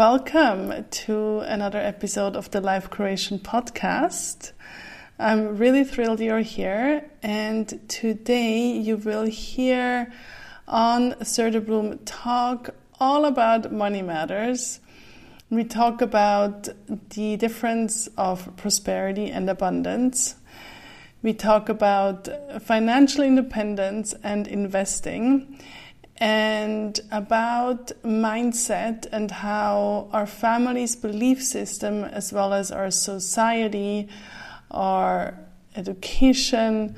Welcome to another episode of the Life Curation Podcast. I'm really thrilled you're here, and today you will hear on Söderblom talk all about money matters. We talk about the difference of prosperity and abundance. We talk about financial independence and investing and about mindset and how our family's belief system, as well as our society, our education,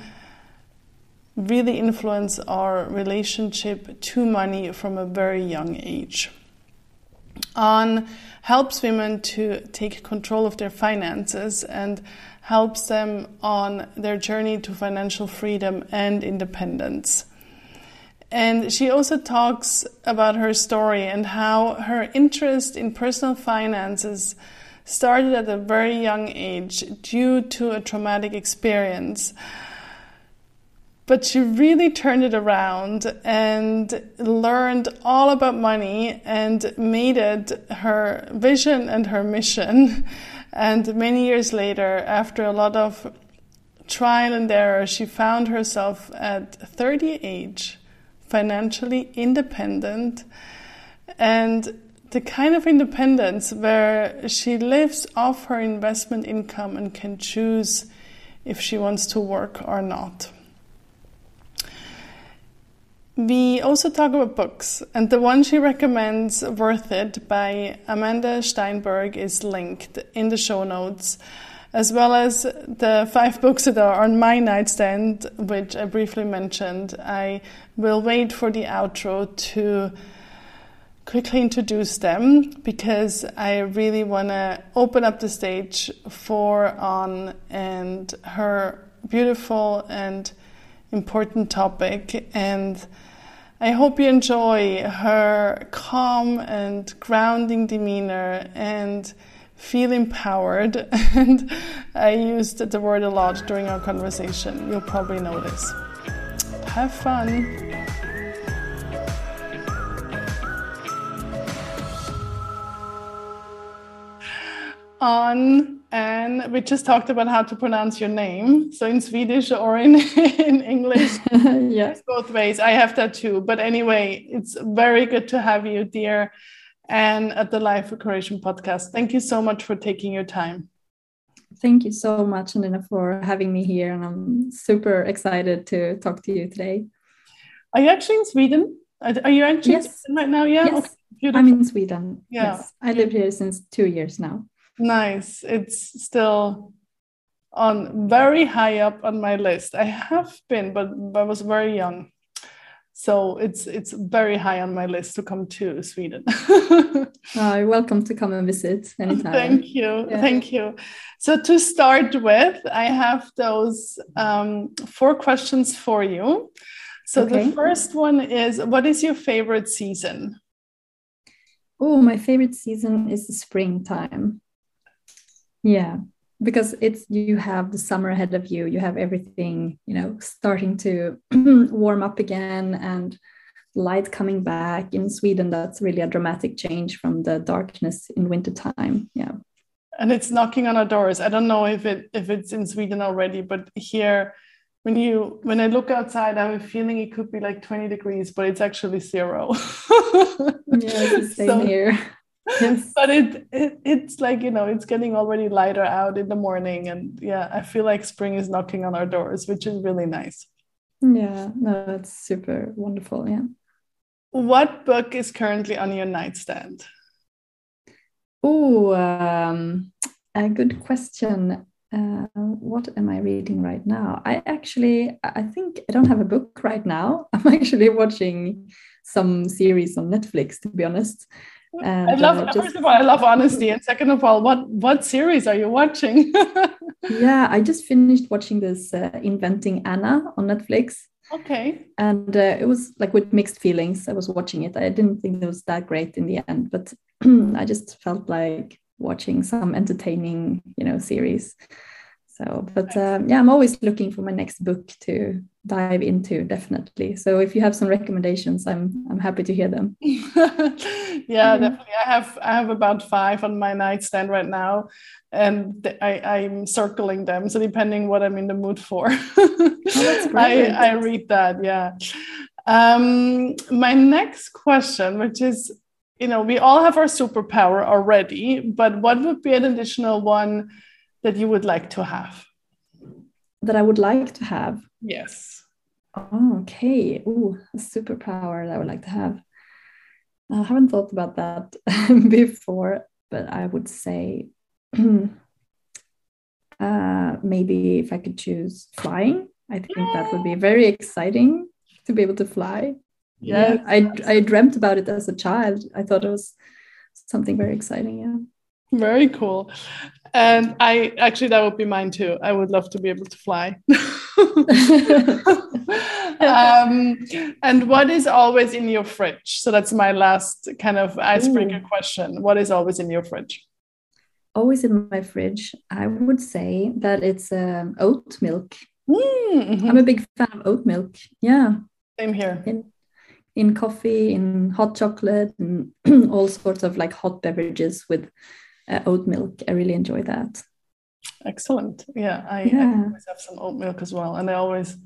really influence our relationship to money from a very young age. On helps women to take control of their finances and helps them on their journey to financial freedom and independence. And she also talks about her story and how her interest in personal finances started at a very young age due to a traumatic experience. But she really turned it around and learned all about money and made it her vision and her mission. And many years later, after a lot of trial and error, she found herself at 30 age financially independent and the kind of independence where she lives off her investment income and can choose if she wants to work or not. We also talk about books, and the one she recommends, Worth It, by Amanda Steinberg, is linked in the show notes as well as the five books that are on my nightstand, which I briefly mentioned. I will wait for the outro to quickly introduce them because I really want to open up the stage for On and her beautiful and important topic. And I hope you enjoy her calm and grounding demeanor and feel empowered. And I used the word a lot during our conversation. You'll probably notice. Have fun. On and we just talked about how to pronounce your name. So in Swedish or in, in English, yeah, both ways. I have that too. But anyway, it's very good to have you, dear and at the Life Curation podcast. Thank you so much for taking your time. Thank you so much, Andrina, for having me here. And I'm super excited to talk to you today. Are you actually in Sweden? Are you actually yes. right now? Yeah. Yes. Okay, I'm in Sweden. Yeah. Yes. I live here since two years now. Nice. It's still on very high up on my list. I have been, but I was very young so it's it's very high on my list to come to Sweden. oh, you're welcome to come and visit anytime. Thank you, yeah. thank you. So to start with, I have those um, four questions for you. So okay. the first one is, what is your favorite season? Oh, my favorite season is the springtime. Yeah, because it's you have the summer ahead of you. You have everything you know starting to warm up again and light coming back. In sweden that's really a dramatic change from the darkness in wintertime yeah. And it's knocking on our doors. I don't know if it if it's in sweden already but here when you when i look outside i have a feeling it could be like 20 degrees but it's actually zero. Yeah it's the same so, here yes. but it, it it's like you know it's getting already lighter out in the morning and yeah i feel like spring is knocking on our doors which is really nice yeah no that's super wonderful yeah what book is currently on your nightstand oh um, a good question uh, what am I reading right now? I actually, I think I don't have a book right now. I'm actually watching some series on Netflix, to be honest. And, I love. Uh, just, first of all, I love honesty, and second of all, what what series are you watching? yeah, I just finished watching this uh, Inventing Anna on Netflix. Okay. And uh, it was like with mixed feelings. I was watching it. I didn't think it was that great in the end, but I just felt like watching some entertaining, you know, series. So, but um, yeah, I'm always looking for my next book to dive into, definitely. So, if you have some recommendations, I'm I'm happy to hear them. yeah, definitely. I have I have about five on my nightstand right now, and I I'm circling them. So depending what I'm in the mood for, oh, I I read that. Yeah. Um, my next question, which is you know, we all have our superpower already, but what would be an additional one that you would like to have? That I would like to have? Yes. Oh, okay. Ooh, a superpower that I would like to have. I haven't thought about that before, but I would say uh, maybe if I could choose flying, I think that would be very exciting to be able to fly yeah, yeah I, I dreamt about it as a child i thought it was something very exciting yeah very cool and i actually that would be mine too. I would love to be able to fly. Um, and what is always in your fridge? So that's my last kind of icebreaker Ooh. question. What is always in your fridge? Always in my fridge i would say that it's um, oat milk. Mm-hmm. i'm a big fan of oat milk yeah. Same here. In, in coffee, in hot chocolate, and all sorts of like hot beverages with uh, oat milk. I really enjoy that. Excellent. Yeah, I, yeah. I always have some oat milk as well, and I always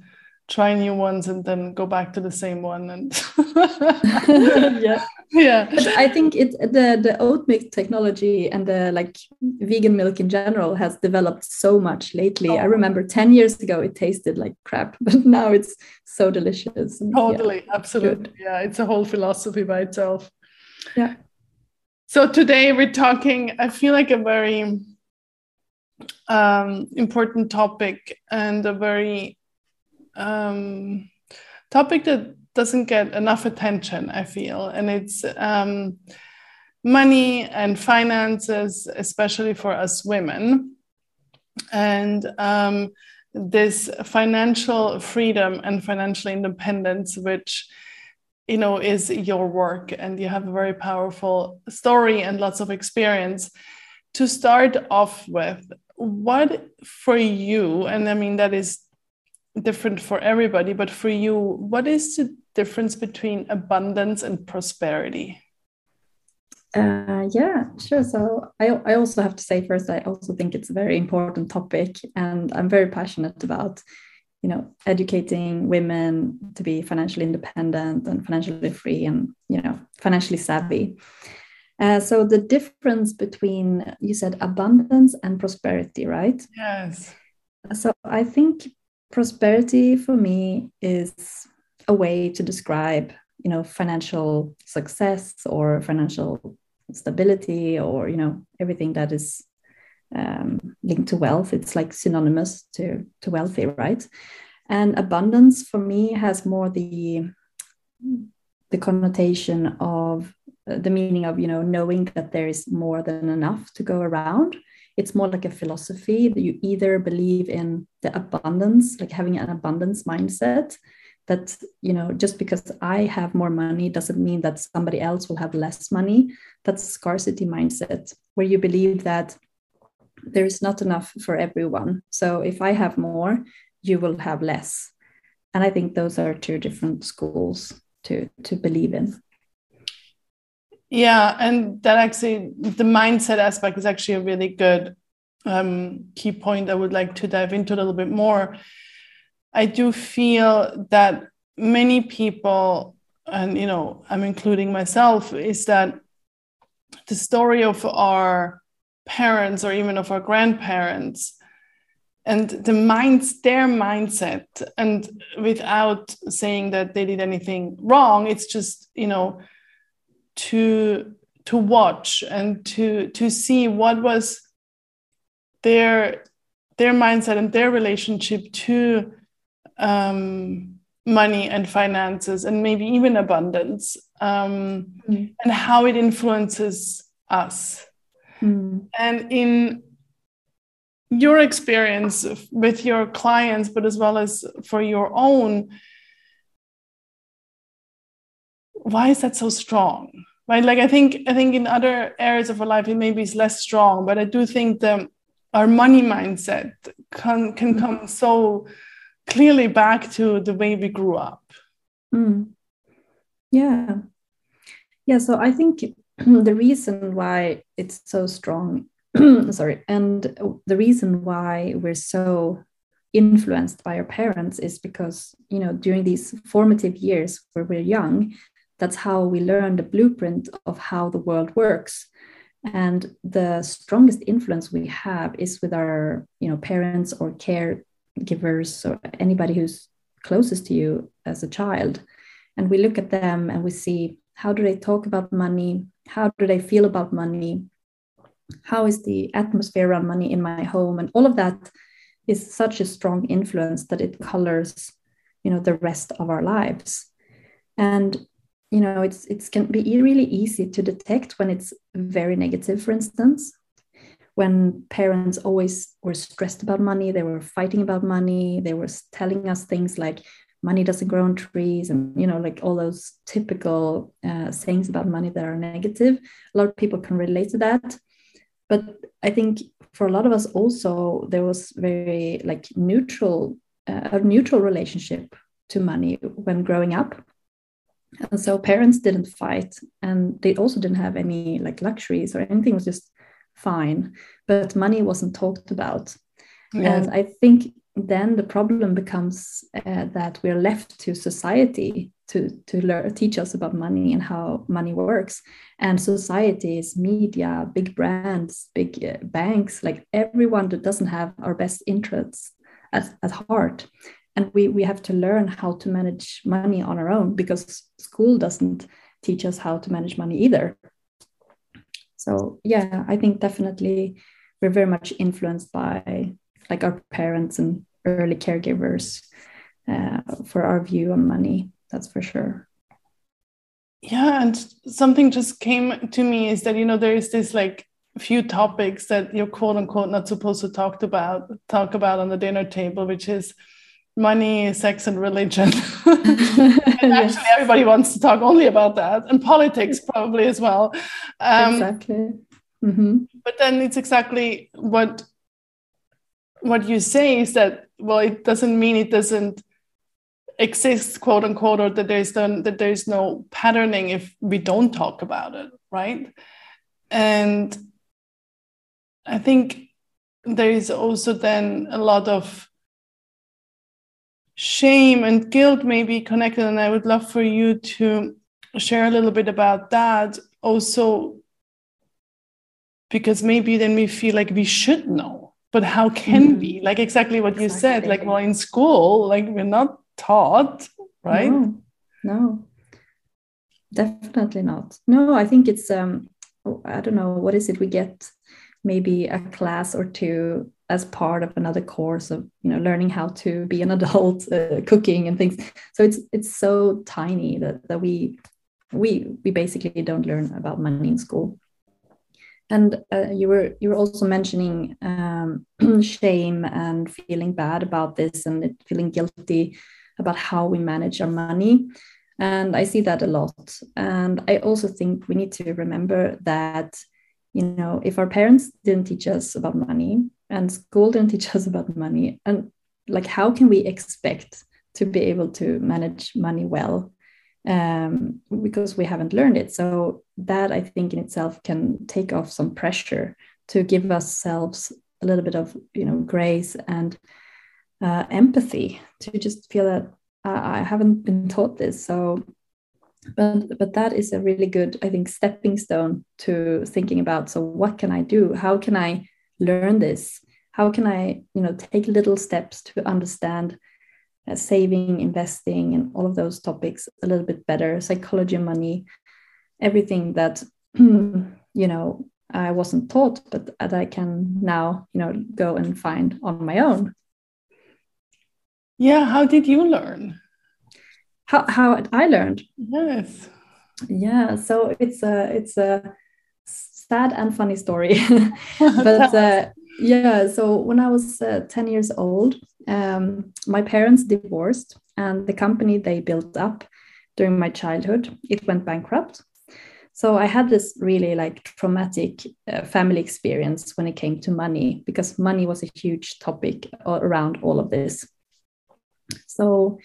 try new ones and then go back to the same one and yeah yeah but i think it the the oat milk technology and the like vegan milk in general has developed so much lately oh. i remember 10 years ago it tasted like crap but now it's so delicious and, totally yeah, absolutely good. yeah it's a whole philosophy by itself yeah so today we're talking i feel like a very um, important topic and a very um, topic that doesn't get enough attention, I feel, and it's um, money and finances, especially for us women. And um, this financial freedom and financial independence, which you know is your work, and you have a very powerful story and lots of experience. To start off with, what for you, and I mean that is different for everybody, but for you, what is the difference between abundance and prosperity? Uh, yeah, sure. So I, I also have to say first, I also think it's a very important topic, and I'm very passionate about, you know, educating women to be financially independent and financially free, and you know, financially savvy. Uh, so the difference between you said abundance and prosperity, right? Yes. So I think prosperity for me is a way to describe you know financial success or financial stability or you know everything that is um, linked to wealth. It's like synonymous to to wealthy right? And abundance for me has more the the connotation of uh, the meaning of you know knowing that there is more than enough to go around. It's more like a philosophy that you either believe in the abundance like having an abundance mindset that you know just because i have more money doesn't mean that somebody else will have less money. That's scarcity mindset where you believe that there is not enough for everyone. So if i have more you will have less. And i think those are two different schools to to believe in. Yeah, and that actually, the mindset aspect is actually a really good um, key point I would like to dive into a little bit more. I do feel that many people, and you know, I'm including myself, is that the story of our parents or even of our grandparents and the minds their mindset and without saying that they did anything wrong it's just you know to to watch and to to see what was their their mindset and their relationship to um, money and finances and maybe even abundance um, mm. and how it influences us. Mm. And in your experience with your clients, but as well as for your own, why is that so strong? Right? Like I think I think in other areas of our life it maybe is less strong, but I do think that our money mindset can can mm. come so clearly back to the way we grew up. Mm. Yeah. Yeah. So I think the reason why it's so strong, sorry, and the reason why we're so influenced by our parents is because, you know, during these formative years where we're young, that's how we learn the blueprint of how the world works. And the strongest influence we have is with our you know parents or caregivers or anybody who's closest to you as a child. And we look at them and we see how do they talk about money? How do they feel about money? How is the atmosphere around money in my home? And all of that is such a strong influence that it colors you know the rest of our lives. And you know it's it can be really easy to detect when it's very negative for instance. When parents always were stressed about money, they were fighting about money, they were telling us things like money doesn't grow on trees and you know like all those typical uh, sayings about money that are negative a lot of people can relate to that but i think for a lot of us also there was very like neutral uh, a neutral relationship to money when growing up and so parents didn't fight and they also didn't have any like luxuries or anything was just fine, but money wasn't talked about. Yeah. And I think then the problem becomes uh, that we're left to society to to learn, teach us about money and how money works. And societies media big brands big uh, banks like everyone that doesn't have our best interests at, at heart. And we we have to learn how to manage money on our own because school doesn't teach us how to manage money either. So yeah i think definitely we're very much influenced by like our parents and early caregivers uh, for our view on money that's for sure yeah and something just came to me is that you know there is this like few topics that you're quote unquote not supposed to talk about talk about on the dinner table which is money, sex, and religion. and actually, everybody wants to talk only about that, and politics probably as well. Um, exactly. Mm-hmm. But then it's exactly what what you say is that well, it doesn't mean it doesn't exist, quote unquote, or that there's no, that there's no patterning if we don't talk about it, right? And I think there is also then a lot of shame and guilt may be connected and i would love for you to share a little bit about that also because maybe then we feel like we should know but how can mm-hmm. we? Like exactly what exactly. you said like well in school like we're not taught right? No, no. Definitely not. No i think it's um i don't know what is it we get maybe a class or two as part of another course of you know learning how to be an adult uh, cooking and things. So it's it's so tiny that, that we we we basically don't learn about money in school and uh, you were you were also mentioning um, shame and feeling bad about this and feeling guilty about how we manage our money. And i see that a lot. And i also think we need to remember that you know if our parents didn't teach us about money and school didn't teach us about money and like how can we expect to be able to manage money well um, because we haven't learned it. So that i think in itself can take off some pressure to give ourselves a little bit of you know grace and uh, empathy to just feel that I haven't been taught this. So but but that is a really good i think stepping stone to thinking about so what can i do? How can i learn this? How can i you know take little steps to understand saving investing and all of those topics a little bit better psychology money everything that you know I wasn't taught, but that I can now, you know, go and find on my own. Yeah, how did you learn? How how I learned? Yes. Yeah, so it's a it's a sad and funny story, but uh, yeah. So when I was uh, ten years old, um, my parents divorced, and the company they built up during my childhood it went bankrupt. So i had this really like traumatic uh, family experience when it came to money because money was a huge topic around all of this. So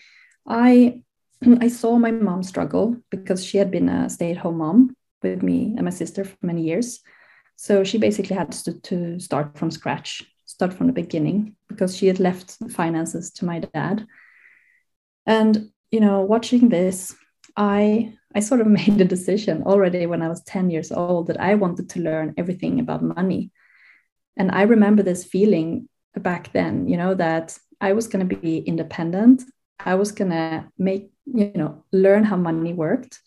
i i saw my mom struggle because she had been a stay-at-home mom with me and my sister for many years. So she basically had to, to start from scratch start from the beginning because she had left finances to my dad and you know watching this I I sort of made the decision already when I was 10 years old that I wanted to learn everything about money. And I remember this feeling back then, you know, that I was going to be independent. I was going to make, you know, learn how money worked.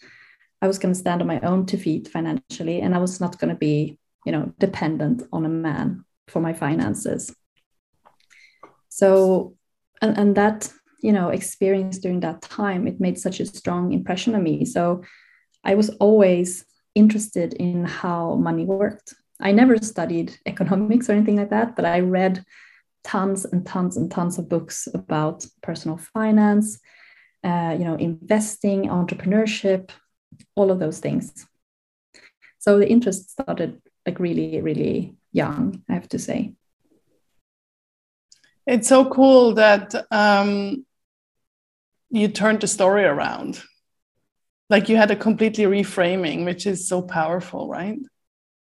I was going to stand on my own two feet financially, and I was not going to be, you know, dependent on a man for my finances. So, and, and that you know experience during that time it made such a strong impression on me. So i was always interested in how money worked. I never studied economics or anything like that but i read tons and tons and tons of books about personal finance uh, you know investing entrepreneurship all of those things. So the interest started like really really young i have to say. It's so cool that um, you turned the story around. Like you had a completely reframing which is so powerful right?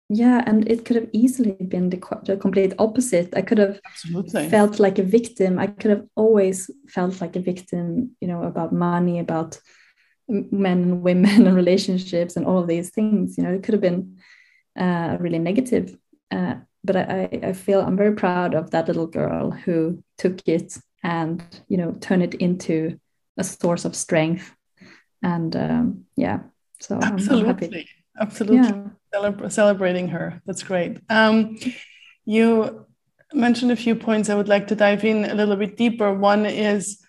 Yeah and it could have easily been the, the complete opposite. I could have Absolutely. felt like a victim. I could have always felt like a victim you know about money about men and women and relationships and all of these things. You know it could have been uh, really negative uh, but I, I feel i'm very proud of that little girl who took it and you know turned it into a source of strength. And um, yeah so absolutely. Absolutely. Yeah. Celebra- celebrating her. That's great. Um, you mentioned a few points i would like to dive in a little bit deeper. One is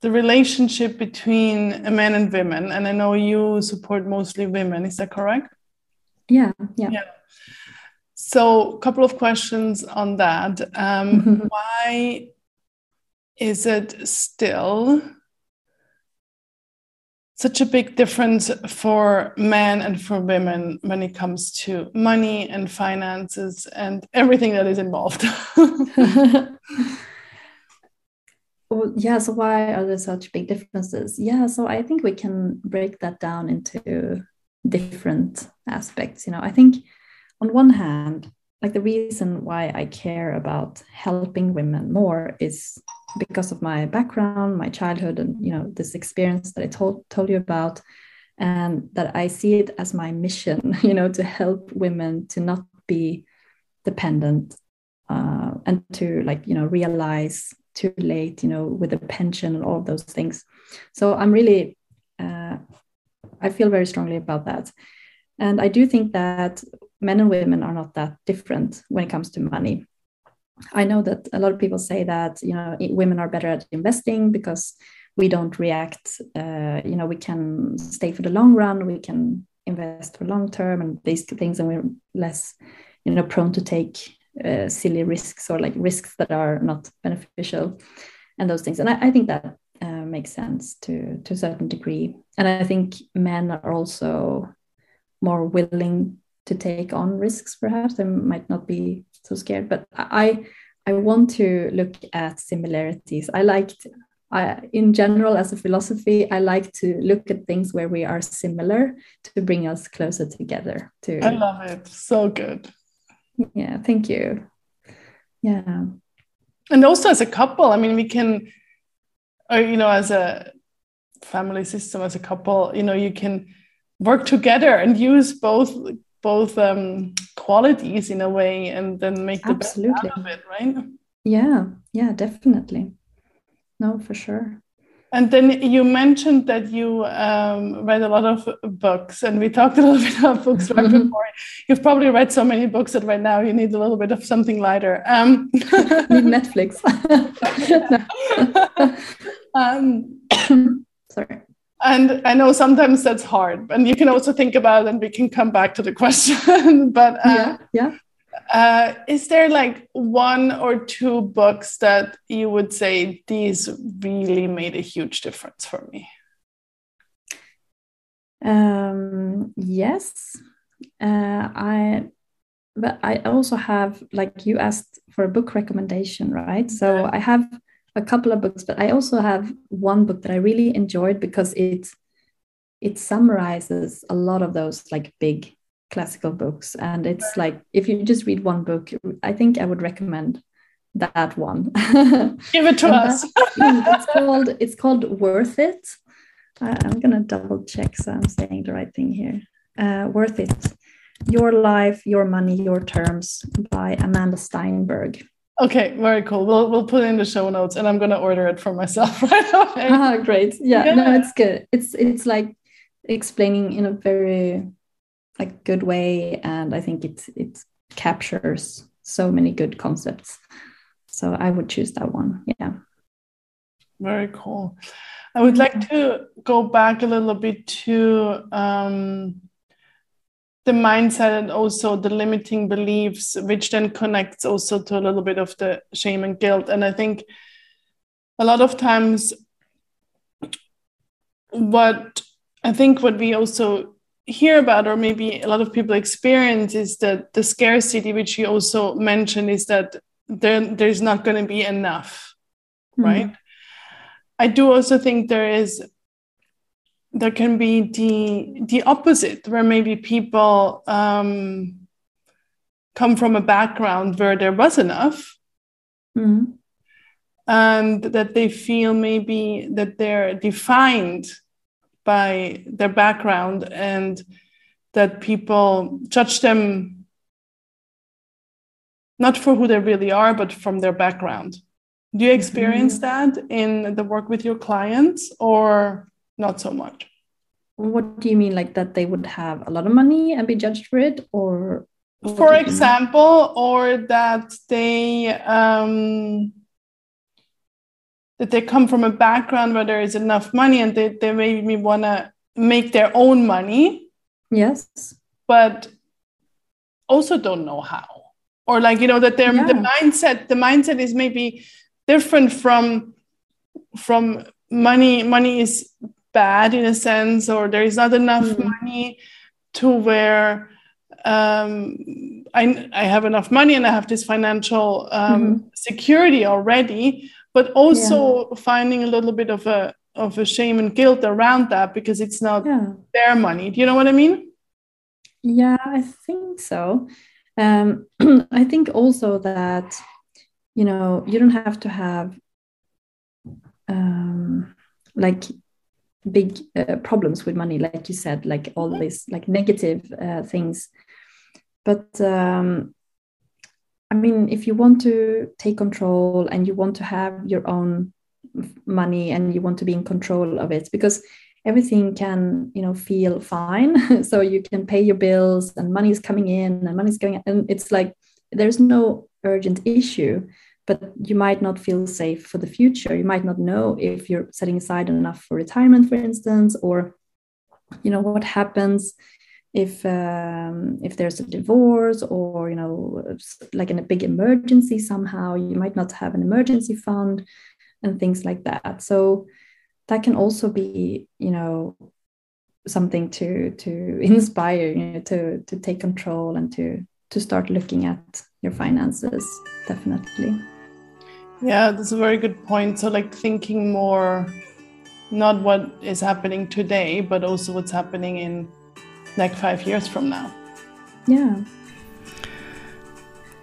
the relationship between men and women and i know you support mostly women. Is that correct? Yeah yeah, yeah. So a couple of questions on that um, why is it still such a big difference for men and for women when it comes to money and finances and everything that is involved? well, yeah, so why are there such big differences? Yeah, so I think we can break that down into different aspects. You know, I think on one hand, like the reason why I care about helping women more is because of my background, my childhood, and you know this experience that I told told you about, and that I see it as my mission, you know, to help women to not be dependent uh, and to like you know realize too late, you know, with a pension and all of those things. So I'm really, uh, I feel very strongly about that, and I do think that men and women are not that different when it comes to money. I know that a lot of people say that you know women are better at investing because we don't react. Uh, you know, we can stay for the long run. We can invest for long term and these things, and we're less, you know, prone to take uh, silly risks or like risks that are not beneficial, and those things. And I, I think that uh, makes sense to to a certain degree. And I think men are also more willing to take on risks perhaps. They might not be so scared but i i want to look at similarities. I liked I, in general as a philosophy i like to look at things where we are similar to bring us closer together to i love it. So good. Yeah thank you. Yeah. And also as a couple i mean we can or you know as a family system as a couple you know you can work together and use both both um, qualities in a way and then make the Absolutely. best out of it, right? Yeah, yeah, definitely. No, for sure. And then you mentioned that you um, read a lot of books, and we talked a little bit about books right mm-hmm. before. You've probably read so many books that right now you need a little bit of something lighter. Um, need Netflix. um, Sorry. And I know sometimes that's hard, and you can also think about it, and we can come back to the question. but uh, yeah, yeah. Uh, is there like one or two books that you would say these really made a huge difference for me? Um, yes, uh, I. But I also have like you asked for a book recommendation, right? So I have a couple of books, but I also have one book that I really enjoyed because it it summarizes a lot of those like big classical books. And it's like if you just read one book i think i would recommend that one. Give it to us. it's called it's called worth it. I'm gonna double check so i'm saying the right thing here. Uh, worth it your life your money your terms by amanda steinberg okay very cool. We'll, we'll put it in the show notes and i'm gonna order it for myself right away. Ah, great. Yeah, yeah. no it's good. It's it's like explaining in a very like good way and i think it it captures so many good concepts. So i would choose that one. Yeah. Very cool. I would like to go back a little bit to um, the mindset and also the limiting beliefs which then connects also to a little bit of the shame and guilt and i think a lot of times what i think what we also hear about or maybe a lot of people experience is that the scarcity which you also mentioned is that there, there's not going to be enough mm-hmm. right i do also think there is there can be the the opposite where maybe people um, come from a background where there was enough mm-hmm. and that they feel maybe that they're defined by their background and that people judge them not for who they really are, but from their background. Do you experience mm-hmm. that in the work with your clients or not so much? What do you mean, like that they would have a lot of money and be judged for it, or? For example, or that they um, that they come from a background where there is enough money and they, they maybe want to make their own money. Yes. But also don't know how. Or like, you know, that their yeah. the mindset, the mindset is maybe different from from money. Money is bad in a sense, or there is not enough mm. money to where um, I, I have enough money and I have this financial um, mm-hmm. security already but also yeah. finding a little bit of a of a shame and guilt around that because it's not yeah. their money. Do you know what I mean? Yeah, I think so. Um, I think also that you know you don't have to have um, like big uh, problems with money, like you said, like all these like negative uh, things. But um, I mean, if you want to take control and you want to have your own money and you want to be in control of it, because everything can, you know, feel fine. so you can pay your bills and money is coming in and money is going, and it's like there's no urgent issue, but you might not feel safe for the future. You might not know if you're setting aside enough for retirement, for instance, or you know what happens if um, if there's a divorce or you know like in a big emergency somehow you might not have an emergency fund and things like that so that can also be you know something to to inspire you know to to take control and to to start looking at your finances definitely yeah that's a very good point so like thinking more not what is happening today but also what's happening in like five years from now. Yeah.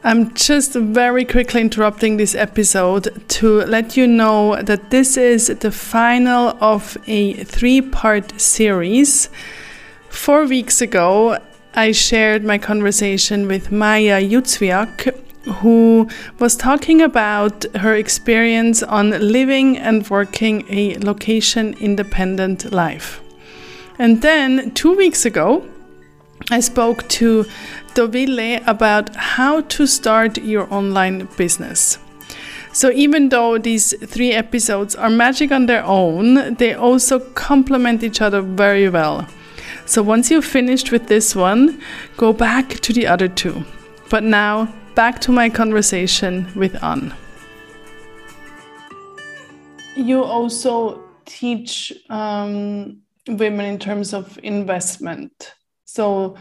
I'm just very quickly interrupting this episode to let you know that this is the final of a three part series. Four weeks ago, I shared my conversation with Maya Yutsviak, who was talking about her experience on living and working a location independent life. And then two weeks ago, I spoke to Dovile about how to start your online business. So, even though these three episodes are magic on their own, they also complement each other very well. So, once you've finished with this one, go back to the other two. But now, back to my conversation with Anne. You also teach um, women in terms of investment. So,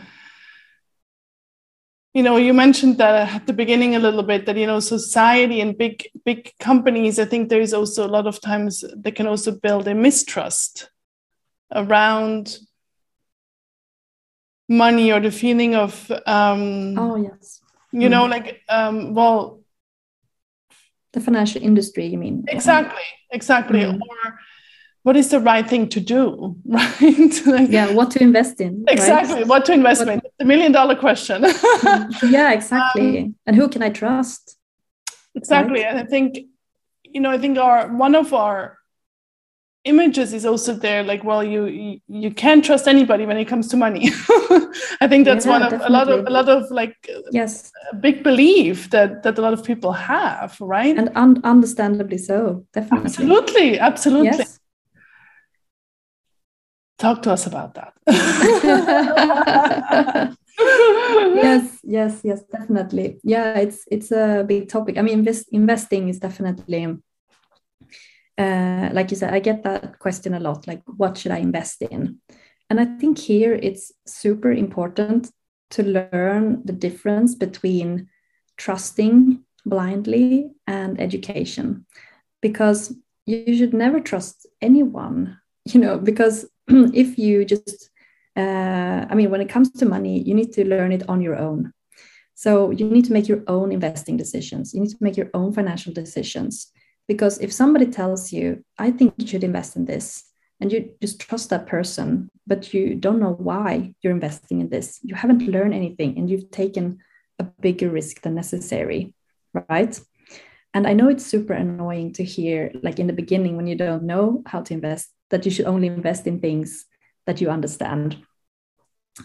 you know you mentioned that at the beginning a little bit that you know society and big big companies i think there is also a lot of times they can also build a mistrust around money or the feeling of um oh yes you know mm. like um well the financial industry you mean exactly exactly mm. or what is the right thing to do right like, yeah what to invest in exactly right? what to invest what, in the million dollar question yeah exactly um, and who can i trust exactly right? and i think you know i think our one of our images is also there like well you you, can't trust anybody when it comes to money. I think that's yeah, one of definitely. a lot of a lot of like yes. big belief that that a lot of people have right? And un- understandably so definitely. Absolutely absolutely. Yes. Talk to us about that. Yes yes yes definitely. Yeah it's it's a big topic. I mean invest, investing is definitely uh, like you said i get that question a lot like what should i invest in? And i think here it's super important to learn the difference between trusting blindly and education. Because you should never trust anyone you know because if you just uh, i mean when it comes to money you need to learn it on your own. So you need to make your own investing decisions. You need to make your own financial decisions because if somebody tells you i think you should invest in this and you just trust that person but you don't know why you're investing in this you haven't learned anything and you've taken a bigger risk than necessary right and i know it's super annoying to hear like in the beginning when you don't know how to invest that you should only invest in things that you understand.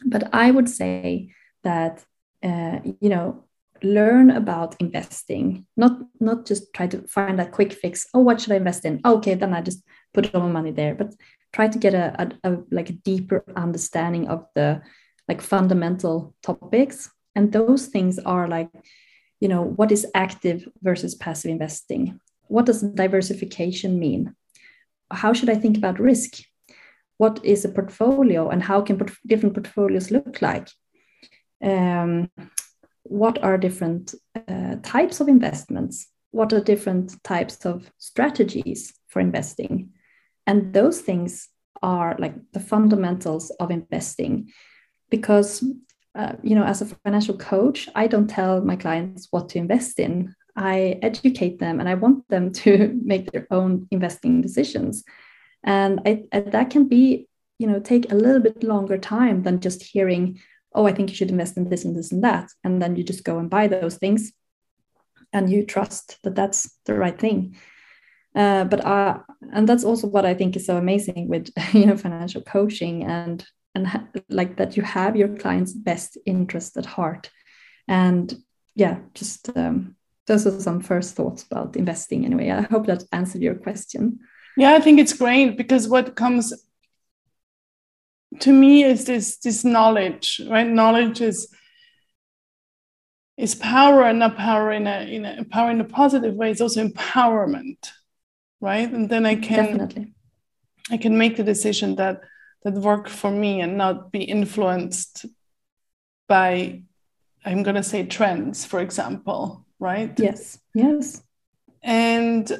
But I would say that, uh, you know, learn about investing, not, not just try to find a quick fix. Oh, what should I invest in? okay, then I just put all my money there. But try to get a, a, a like a deeper understanding of the like fundamental topics. And those things are like, you know, what is active versus passive investing? What does diversification mean? how should I think about risk? What is a portfolio and how can different portfolios look like? Um, what are different uh, types of investments? What are different types of strategies for investing? And those things are like the fundamentals of investing because uh, you know as a financial coach i don't tell my clients what to invest in I educate them and I want them to make their own investing decisions. And I, that can be, you know, take a little bit longer time than just hearing, oh, I think you should invest in this and this and that. And then you just go and buy those things and you trust that that's the right thing. Uh, but uh, and that's also what I think is so amazing with you know financial coaching and and ha- like that you have your client's best interest at heart, and yeah, just um, those are some first thoughts about investing anyway i hope that answered your question yeah i think it's great because what comes to me is this this knowledge right knowledge is is power and not power in a in a power in a positive way it's also empowerment right and then i can definitely i can make the decision that that work for me and not be influenced by i'm going to say trends for example right? Yes, yes. And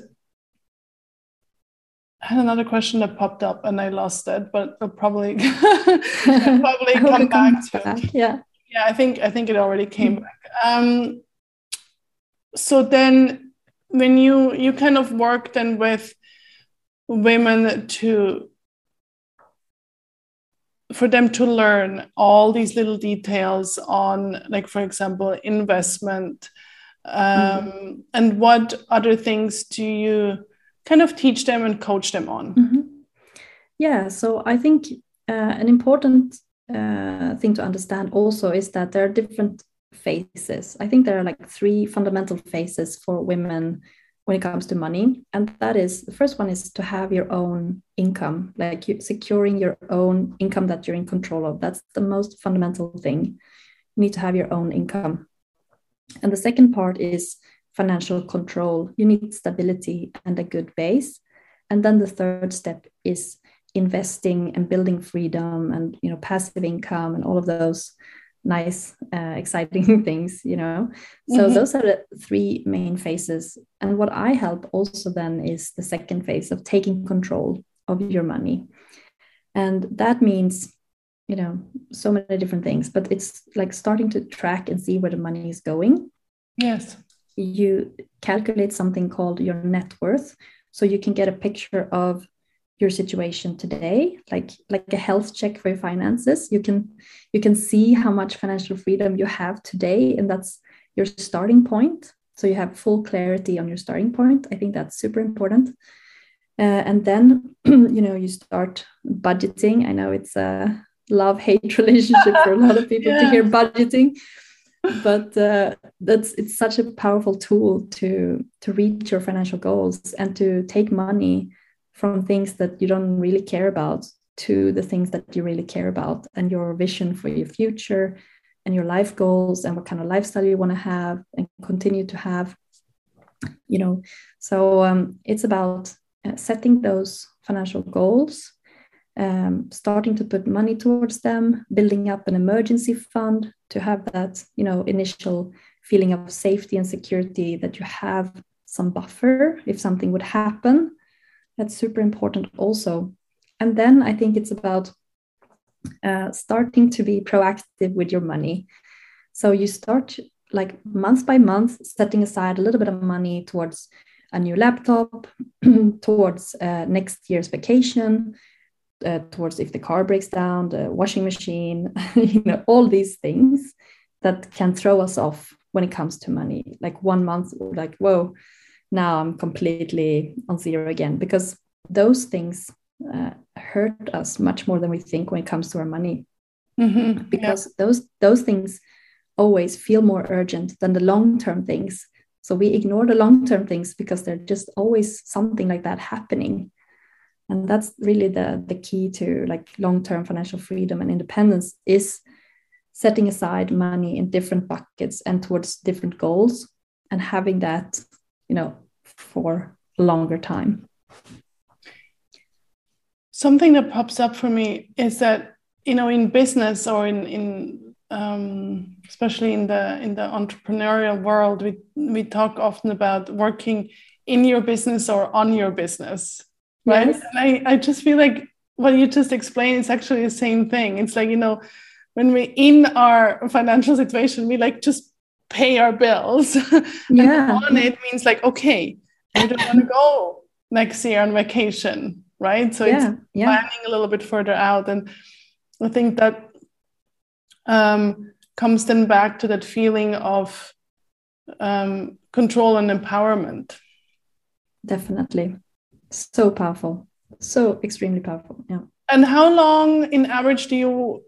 I had another question that popped up and I lost it, but I'll probably probably come back to back. Yeah. Yeah, I think I think it already came mm. back. Um, so then when you you kind of work then with women to for them to learn all these little details on like for example investment Um, mm-hmm. And what other things do you kind of teach them and coach them on? Mm-hmm. Yeah, so I think uh, an important uh, thing to understand also is that there are different phases. I think there are like three fundamental phases for women when it comes to money. And that is the first one is to have your own income, like securing your own income that you're in control of. That's the most fundamental thing. You need to have your own income. And the second part is financial control. You need stability and a good base. And then the third step is investing and building freedom and you know passive income and all of those nice uh, exciting things you know so mm-hmm. those are the three main phases and what i help also then is the second phase of taking control of your money and that means you know so many different things but it's like starting to track and see where the money is going yes you calculate something called your net worth. So you can get a picture of your situation today like like a health check for your finances. You can you can see how much financial freedom you have today and that's your starting point. So you have full clarity on your starting point. I think that's super important. Uh, and then you know you start budgeting. I know it's a love hate relationship for a lot of people yeah. to hear budgeting but uh, that's it's such a powerful tool to to reach your financial goals and to take money from things that you don't really care about to the things that you really care about and your vision for your future and your life goals and what kind of lifestyle you want to have and continue to have you know? So um, it's about uh, setting those financial goals um, starting to put money towards them building up an emergency fund to have that you know initial feeling of safety and security that you have some buffer if something would happen that's super important also. And then I think it's about uh, starting to be proactive with your money. So you start like month by month, setting aside a little bit of money towards a new laptop, towards uh, next year's vacation, uh, towards if the car breaks down, the washing machine, you know, all these things that can throw us off when it comes to money. Like one month, like, whoa, now I'm completely on zero again because those things uh, hurt us much more than we think when it comes to our money. Mm-hmm. Because yeah. those those things always feel more urgent than the long term things. So we ignore the long term things because there's just always something like that happening. And that's really the, the key to like long term financial freedom and independence is setting aside money in different buckets and towards different goals and having that you know for longer time. Something that pops up for me is that you know in business or in in um, especially in the in the entrepreneurial world we we talk often about working in your business or on your business right yes. and I, I just feel like what you just explained is actually the same thing it's like you know when we in our financial situation we like just pay our bills yeah. and on it means like okay I don't want to go next year on vacation, right? So yeah, it's yeah. planning a little bit further out. And I think that um, comes then back to that feeling of um, control and empowerment. Definitely. So powerful. So extremely powerful. Yeah. And how long in average do you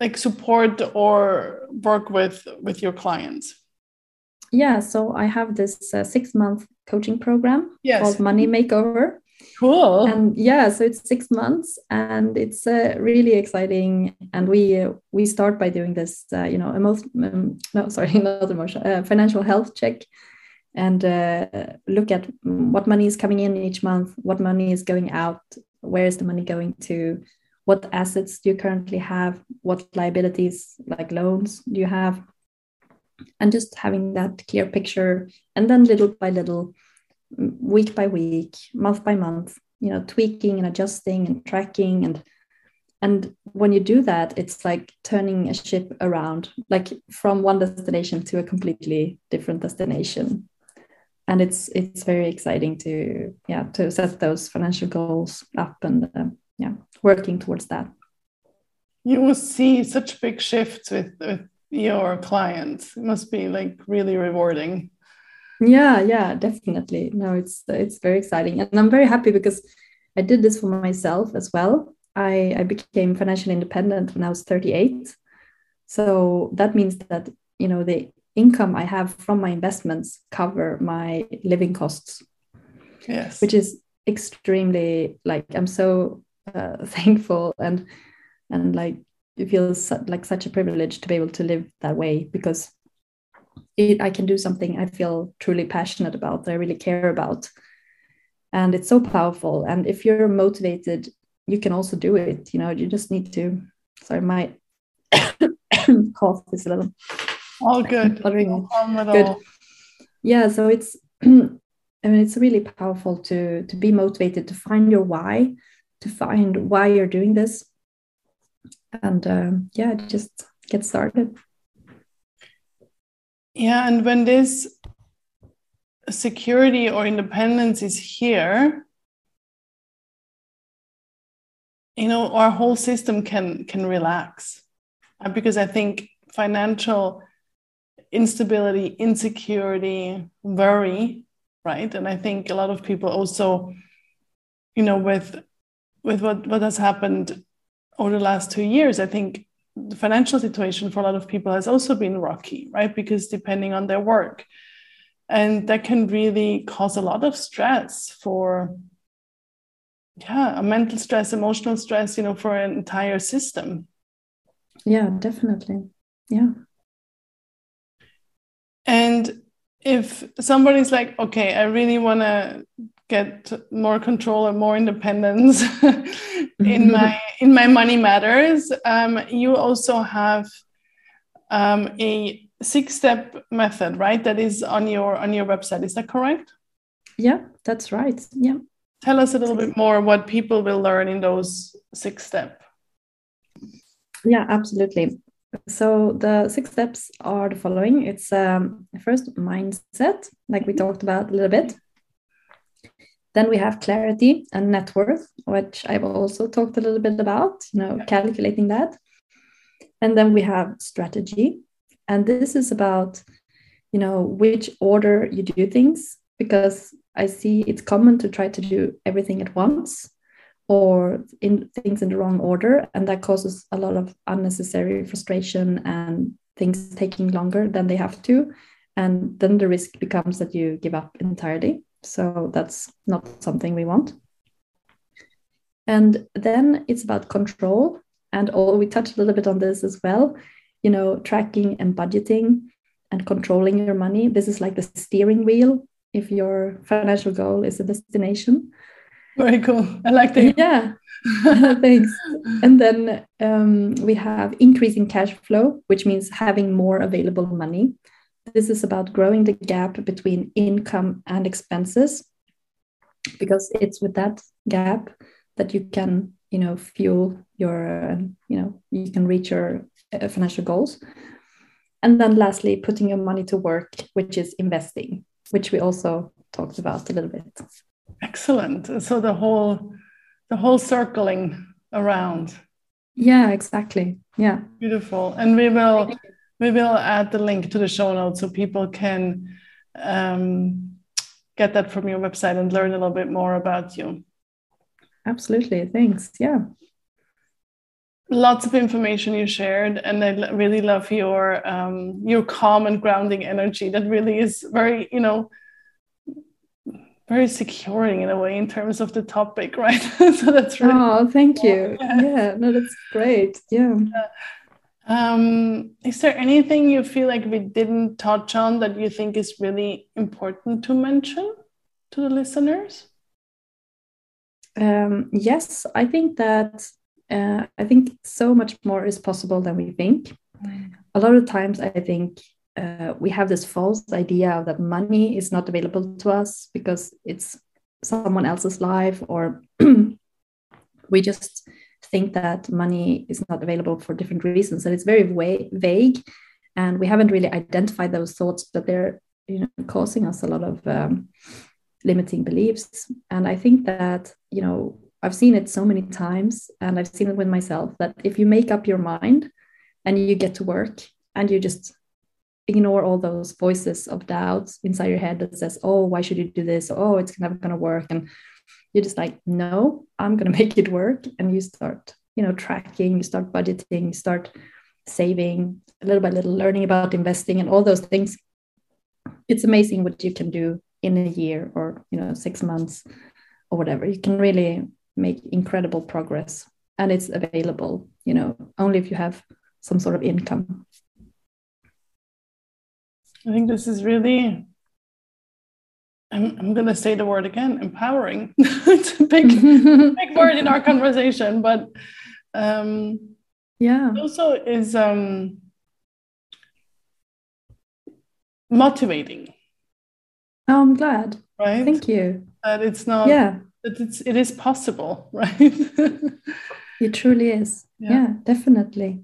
like support or work with with your clients? Yeah, so I have this uh, six month coaching program yes. called Money Makeover. Cool. And yeah, so it's six months, and it's uh, really exciting. And we uh, we start by doing this, uh, you know, emotion. Um, no, sorry, not emotional, uh, financial health check, and uh, look at what money is coming in each month, what money is going out, where is the money going to, what assets do you currently have, what liabilities like loans do you have, and just having that clear picture and then little by little week by week month by month you know tweaking and adjusting and tracking. And and when you do that it's like turning a ship around like from one destination to a completely different destination and it's it's very exciting to yeah to set those financial goals up and uh, yeah working towards that you will see such big shifts with, with your clients. It must be like really rewarding. Yeah, yeah, definitely. No, it's it's very exciting, and I'm very happy because I did this for myself as well. I I became financially independent when I was 38, so that means that you know the income I have from my investments cover my living costs. Yes, which is extremely like I'm so uh, thankful and and like it feels su- like such a privilege to be able to live that way because it, I can do something I feel truly passionate about that I really care about. And it's so powerful. And if you're motivated you can also do it you know you just need to sorry my cough is a little all good. no good. yeah so it's I mean, it's really powerful to to be motivated to find your why, to find why you're doing this, and um, yeah, just get started. Yeah, and when this security or independence is here, you know, our whole system can can relax, uh, because I think financial instability, insecurity, worry right? And i think a lot of people also you know with with what what has happened over the last two years i think the financial situation for a lot of people has also been rocky right? Because depending on their work. And that can really cause a lot of stress for yeah a mental stress emotional stress you know for an entire system. Yeah definitely. Yeah and if somebody's like, okay, I really want to get more control and more independence in my in my money matters, um, you also have um, a six step method, right? That is on your on your website. Is that correct? Yeah, that's right. Yeah. Tell us a little bit more what people will learn in those six step. Yeah, absolutely. So the six steps are the following. It's um, first mindset, like we talked about a little bit. Then we have clarity and net worth, which I've also talked a little bit about, you know, calculating that. And then we have strategy. And this is about, you know, which order you do things, because I see it's common to try to do everything at once or in things in the wrong order and that causes a lot of unnecessary frustration and things taking longer than they have to and then the risk becomes that you give up entirely. So that's not something we want. And then it's about control and all we touched a little bit on this as well you know tracking and budgeting and controlling your money. This is like the steering wheel if your financial goal is a destination very cool. I like that. Yeah. Thanks. And then um, we have increasing cash flow, which means having more available money. This is about growing the gap between income and expenses, because it's with that gap that you can, you know, fuel your, you know, you can reach your uh, financial goals. And then lastly, putting your money to work, which is investing, which we also talked about a little bit. Excellent. So the whole the whole circling around. Yeah, exactly. Yeah. Beautiful. And we will we will add the link to the show notes so people can um, get that from your website and learn a little bit more about you. Absolutely. Thanks. Yeah. Lots of information you shared, and I really love your um, your calm and grounding energy. That really is very, you know, very securing in a way in terms of the topic, right? so that's really oh, thank you. Yeah. yeah, no, that's great. Yeah. Um, is there anything you feel like we didn't touch on that you think is really important to mention to the listeners? Um, yes, I think that uh, I think so much more is possible than we think. Mm. A lot of times, I think uh, we have this false idea that money is not available to us because it's someone else's life or we just think that money is not available for different reasons. And it's very va- vague and we haven't really identified those thoughts but they're you know causing us a lot of um, limiting beliefs. And i think that you know i've seen it so many times and i've seen it with myself that if you make up your mind and you get to work and you just ignore all those voices of doubts inside your head that says oh why should you do this? Oh it's never going to work. And you're just like no i'm going to make it work. And you start you know tracking you start budgeting you start saving a little by little learning about investing and all those things. It's amazing what you can do in a year or you know six months or whatever. You can really make incredible progress and it's available you know only if you have some sort of income i think this is really i'm, I'm going to say the word again empowering it's a big big word in our conversation but um yeah. also is um motivating. Oh i'm glad. Right? Thank you. That it's not yeah. that it's it is possible right? It truly is. Yeah, yeah definitely.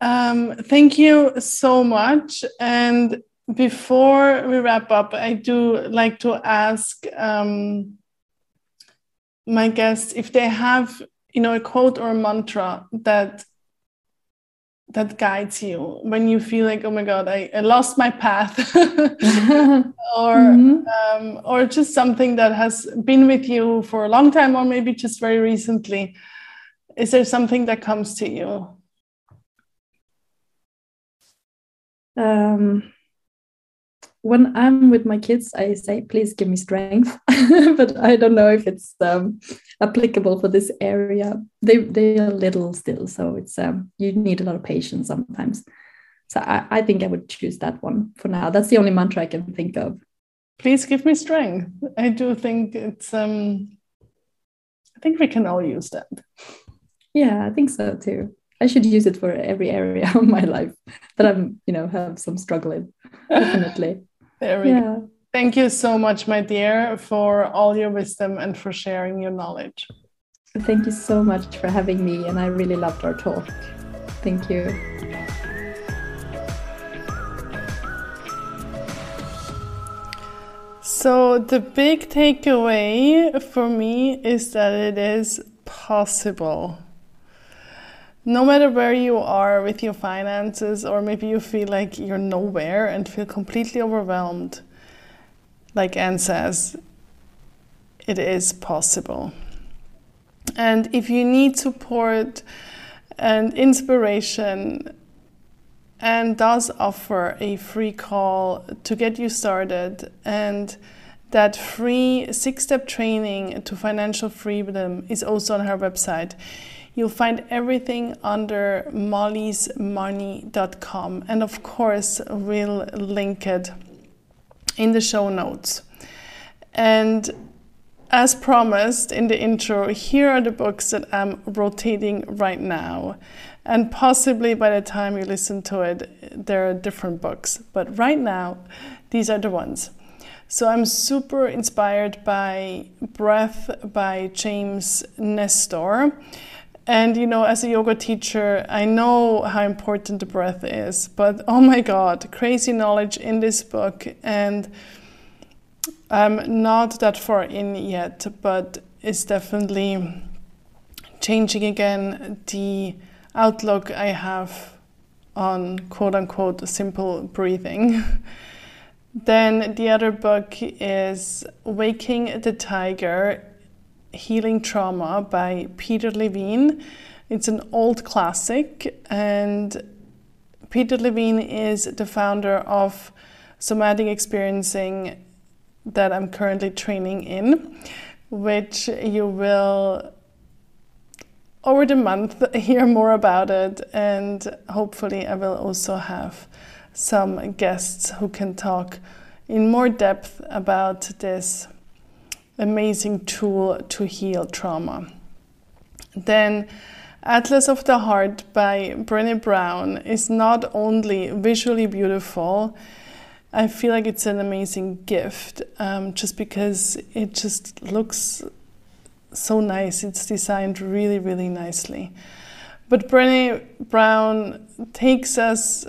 Um thank you so much and before we wrap up i do like to ask um my guests if they have you know a quote or a mantra that that guides you when you feel like oh my god i, I lost my path. Or mm-hmm. um, or just something that has been with you for a long time or maybe just very recently. Is there something that comes to you? Um, when I'm with my kids, I say, please give me strength. but I don't know if it's um, applicable for this area. They, they are little still. So it's um, you need a lot of patience sometimes. So I, I think I would choose that one for now. That's the only mantra I can think of. Please give me strength. I do think it's, um, I think we can all use that. Yeah, I think so too. I should use it for every area of my life that I'm, you know, have some struggle in. Definitely. There we yeah. go. Thank you so much, my dear, for all your wisdom and for sharing your knowledge. Thank you so much for having me, and I really loved our talk. Thank you. So, the big takeaway for me is that it is possible no matter where you are with your finances, or maybe you feel like you're nowhere and feel completely overwhelmed, like Anne says, it is possible. And if you need support and inspiration, Anne does offer a free call to get you started and that free six step training to financial freedom is also on her website. You'll find everything under mollysmoney.com. And of course, we'll link it in the show notes. And as promised in the intro, here are the books that I'm rotating right now. And possibly by the time you listen to it, there are different books. But right now, these are the ones. So I'm super inspired by Breath by James Nestor. And you know, as a yoga teacher, I know how important the breath is, but oh my god, crazy knowledge in this book. And I'm not that far in yet, but it's definitely changing again the outlook I have on quote unquote simple breathing. then the other book is Waking the Tiger Healing Trauma by Peter Levine. It's an old classic, and Peter Levine is the founder of somatic experiencing that I'm currently training in, which you will over the month hear more about it, and hopefully, I will also have some guests who can talk in more depth about this amazing tool to heal trauma. Then, Atlas of the Heart by Brené Brown is not only visually beautiful, I feel like it's an amazing gift um, just because it just looks so nice. It's designed really, really nicely. But Brené Brown takes us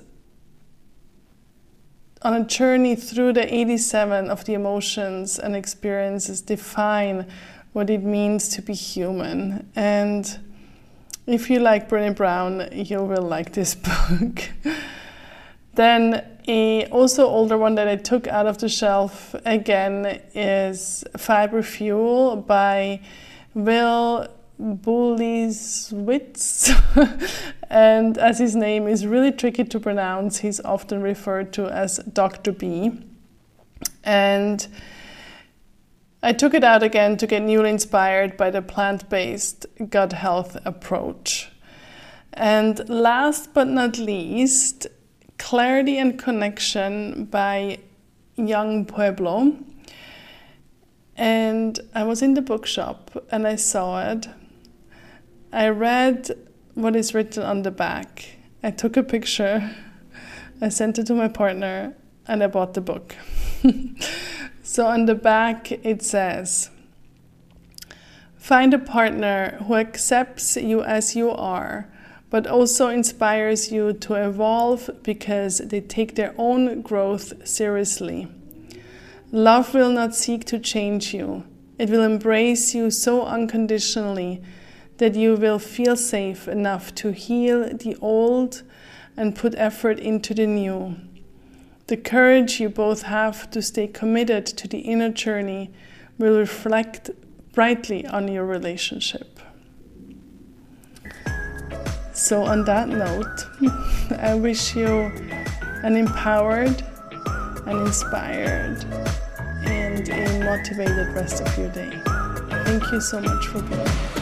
on a journey through the 87 of the emotions and experiences define what it means to be human. And if you like Brené Brown, you will like this book. Then a also older one that I took out of the shelf again is Fiber Fuel by Will Bulsiewicz. and as his name is really tricky to pronounce, he's often referred to as Dr. B. And I took it out again to get newly inspired by the plant based gut health approach. And last but not least, Clarity and Connection by Yung Pueblo. And I was in the bookshop and I saw it. I read what is written on the back. I took a picture, I sent it to my partner, and I bought the book. so on the back it says, Find a partner who accepts you as you are but also inspires you to evolve because they take their own growth seriously. Love will not seek to change you, it will embrace you so unconditionally that you will feel safe enough to heal the old and put effort into the new. The courage you both have to stay committed to the inner journey will reflect brightly on your relationship. So, on that note, I wish you an empowered, an inspired, and a motivated rest of your day. Thank you so much for being here.